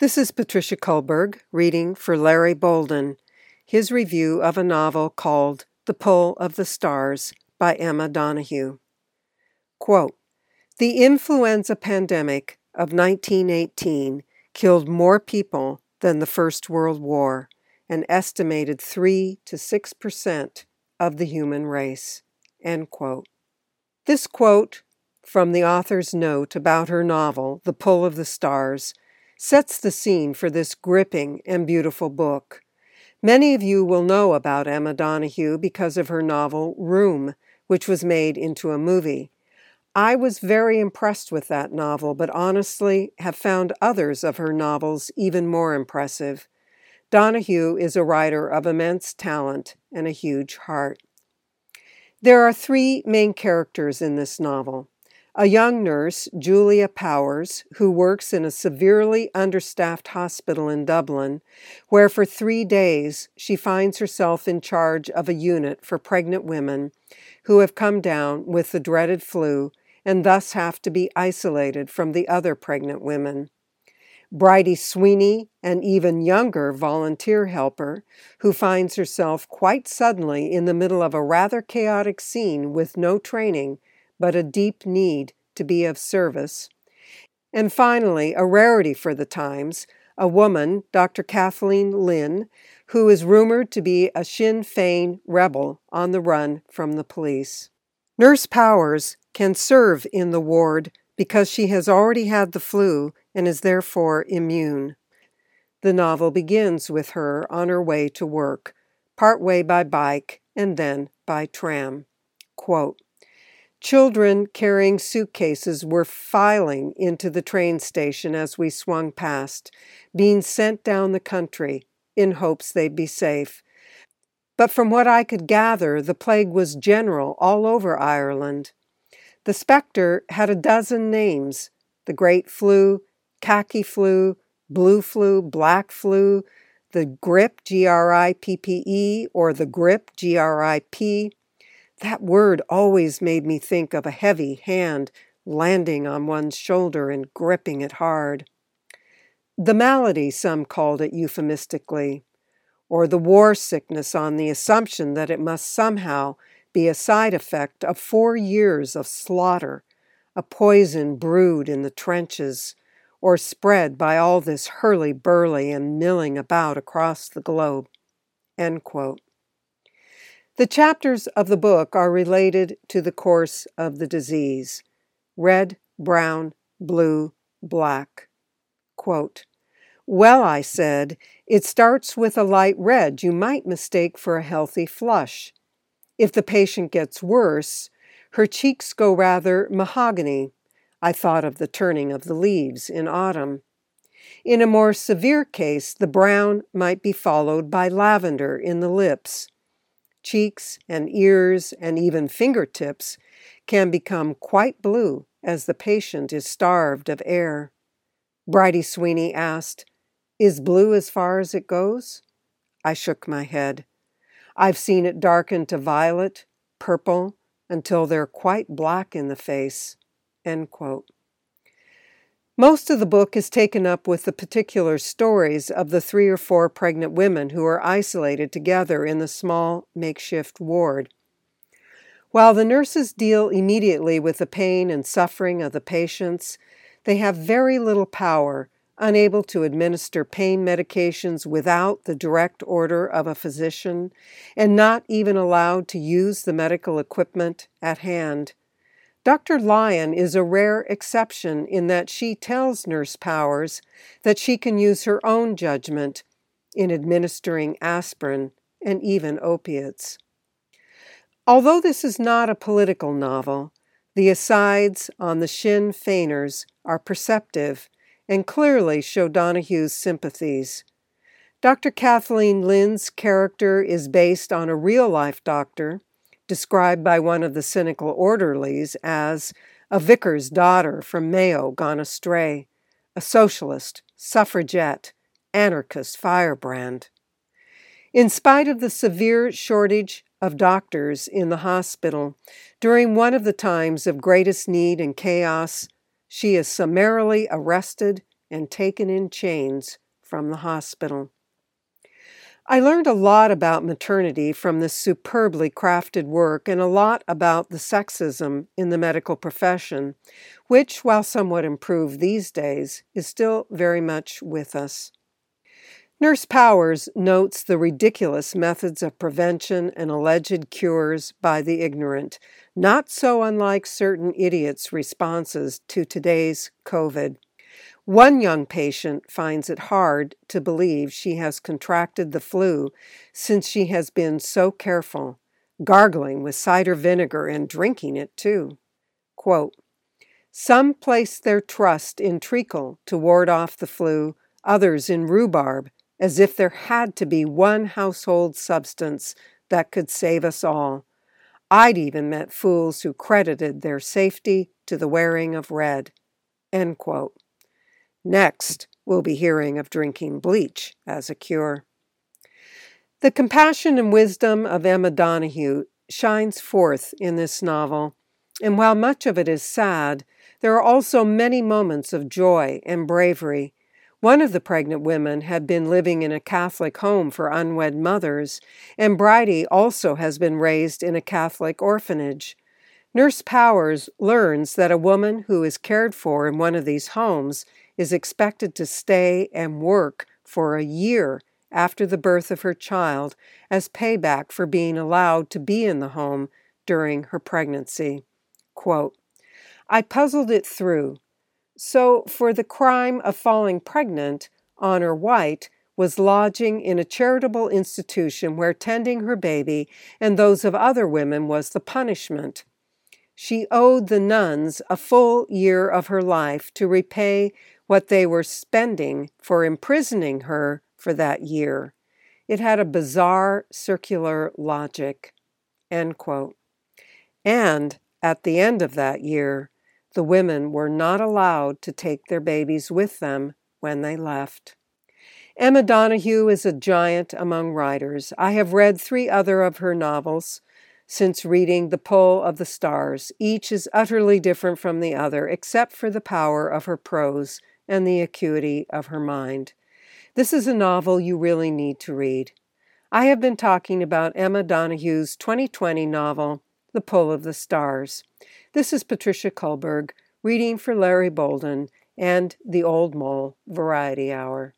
This is Patricia Kullberg reading for Larry Bolden, his review of a novel called The Pull of the Stars by Emma Donoghue. Quote, the influenza pandemic of 1918 killed more people than the First World War, an estimated 3 to 6 percent of the human race. End quote. This quote from the author's note about her novel, The Pull of the Stars, sets the scene for this gripping and beautiful book. Many of you will know about Emma Donoghue because of her novel Room, which was made into a movie. I was very impressed with that novel, but honestly have found others of her novels even more impressive. Donoghue is a writer of immense talent and a huge heart. There are three main characters in this novel a young nurse, Julia Powers, who works in a severely understaffed hospital in Dublin, where for three days she finds herself in charge of a unit for pregnant women who have come down with the dreaded flu and thus have to be isolated from the other pregnant women. Bridie Sweeney, an even younger volunteer helper, who finds herself quite suddenly in the middle of a rather chaotic scene with no training but a deep need to be of service. And finally, a rarity for the times, a woman, Dr. Kathleen Lynn, who is rumored to be a Sinn Féin rebel on the run from the police. Nurse Powers can serve in the ward because she has already had the flu and is therefore immune. The novel begins with her on her way to work, part way by bike and then by tram. Quote, Children carrying suitcases were filing into the train station as we swung past, being sent down the country in hopes they'd be safe. But from what I could gather, the plague was general all over Ireland. The spectre had a dozen names the Great Flu, Khaki Flu, Blue Flu, Black Flu, the Grippe, G R I P P E, or the Grip, G R I P. That word always made me think of a heavy hand landing on one's shoulder and gripping it hard. The malady, some called it euphemistically, or the war sickness on the assumption that it must somehow be a side effect of four years of slaughter, a poison brewed in the trenches, or spread by all this hurly burly and milling about across the globe. The chapters of the book are related to the course of the disease red, brown, blue, black. Quote, well, I said, it starts with a light red you might mistake for a healthy flush. If the patient gets worse, her cheeks go rather mahogany. I thought of the turning of the leaves in autumn. In a more severe case, the brown might be followed by lavender in the lips cheeks and ears and even fingertips can become quite blue as the patient is starved of air. Bridie Sweeney asked, Is blue as far as it goes? I shook my head. I've seen it darken to violet, purple, until they're quite black in the face. End quote. Most of the book is taken up with the particular stories of the three or four pregnant women who are isolated together in the small makeshift ward. While the nurses deal immediately with the pain and suffering of the patients, they have very little power, unable to administer pain medications without the direct order of a physician, and not even allowed to use the medical equipment at hand. Dr. Lynn is a rare exception in that she tells Nurse Powers that she can use her own judgment in administering aspirin and even opiates. Although this is not a political novel, the asides on the Sinn Feiners are perceptive and clearly show Donoghue's sympathies. Dr. Kathleen Lynn's character is based on a real life doctor described by one of the cynical orderlies as a vicar's daughter from Mayo gone astray, a socialist, suffragette, anarchist firebrand. In spite of the severe shortage of doctors in the hospital, during one of the times of greatest need and chaos, she is summarily arrested and taken in chains from the hospital. I learned a lot about maternity from this superbly crafted work and a lot about the sexism in the medical profession, which, while somewhat improved these days, is still very much with us. Nurse Powers notes the ridiculous methods of prevention and alleged cures by the ignorant, not so unlike certain idiots' responses to today's COVID. One young patient finds it hard to believe she has contracted the flu since she has been so careful, gargling with cider vinegar and drinking it too. Quote, Some place their trust in treacle to ward off the flu, others in rhubarb, as if there had to be one household substance that could save us all. I'd even met fools who credited their safety to the wearing of red. End quote. Next, we'll be hearing of drinking bleach as a cure. The compassion and wisdom of Emma Donoghue shines forth in this novel, and while much of it is sad, there are also many moments of joy and bravery. One of the pregnant women had been living in a Catholic home for unwed mothers, and Bridie also has been raised in a Catholic orphanage. Nurse Powers learns that a woman who is cared for in one of these homes is expected to stay and work for a year after the birth of her child as payback for being allowed to be in the home during her pregnancy. Quote, I puzzled it through. So, for the crime of falling pregnant, Honor White was lodging in a charitable institution where tending her baby and those of other women was the punishment. She owed the nuns a full year of her life to repay what they were spending for imprisoning her for that year. It had a bizarre circular logic. And at the end of that year, the women were not allowed to take their babies with them when they left. Emma Donoghue is a giant among writers. I have read three other of her novels since reading The Pull of the Stars. Each is utterly different from the other, except for the power of her prose and the acuity of her mind. This is a novel you really need to read. I have been talking about Emma Donoghue's 2020 novel, The Pull of the Stars. This is Patricia Kullberg reading for Larry Bolden and the Old Mole Variety Hour.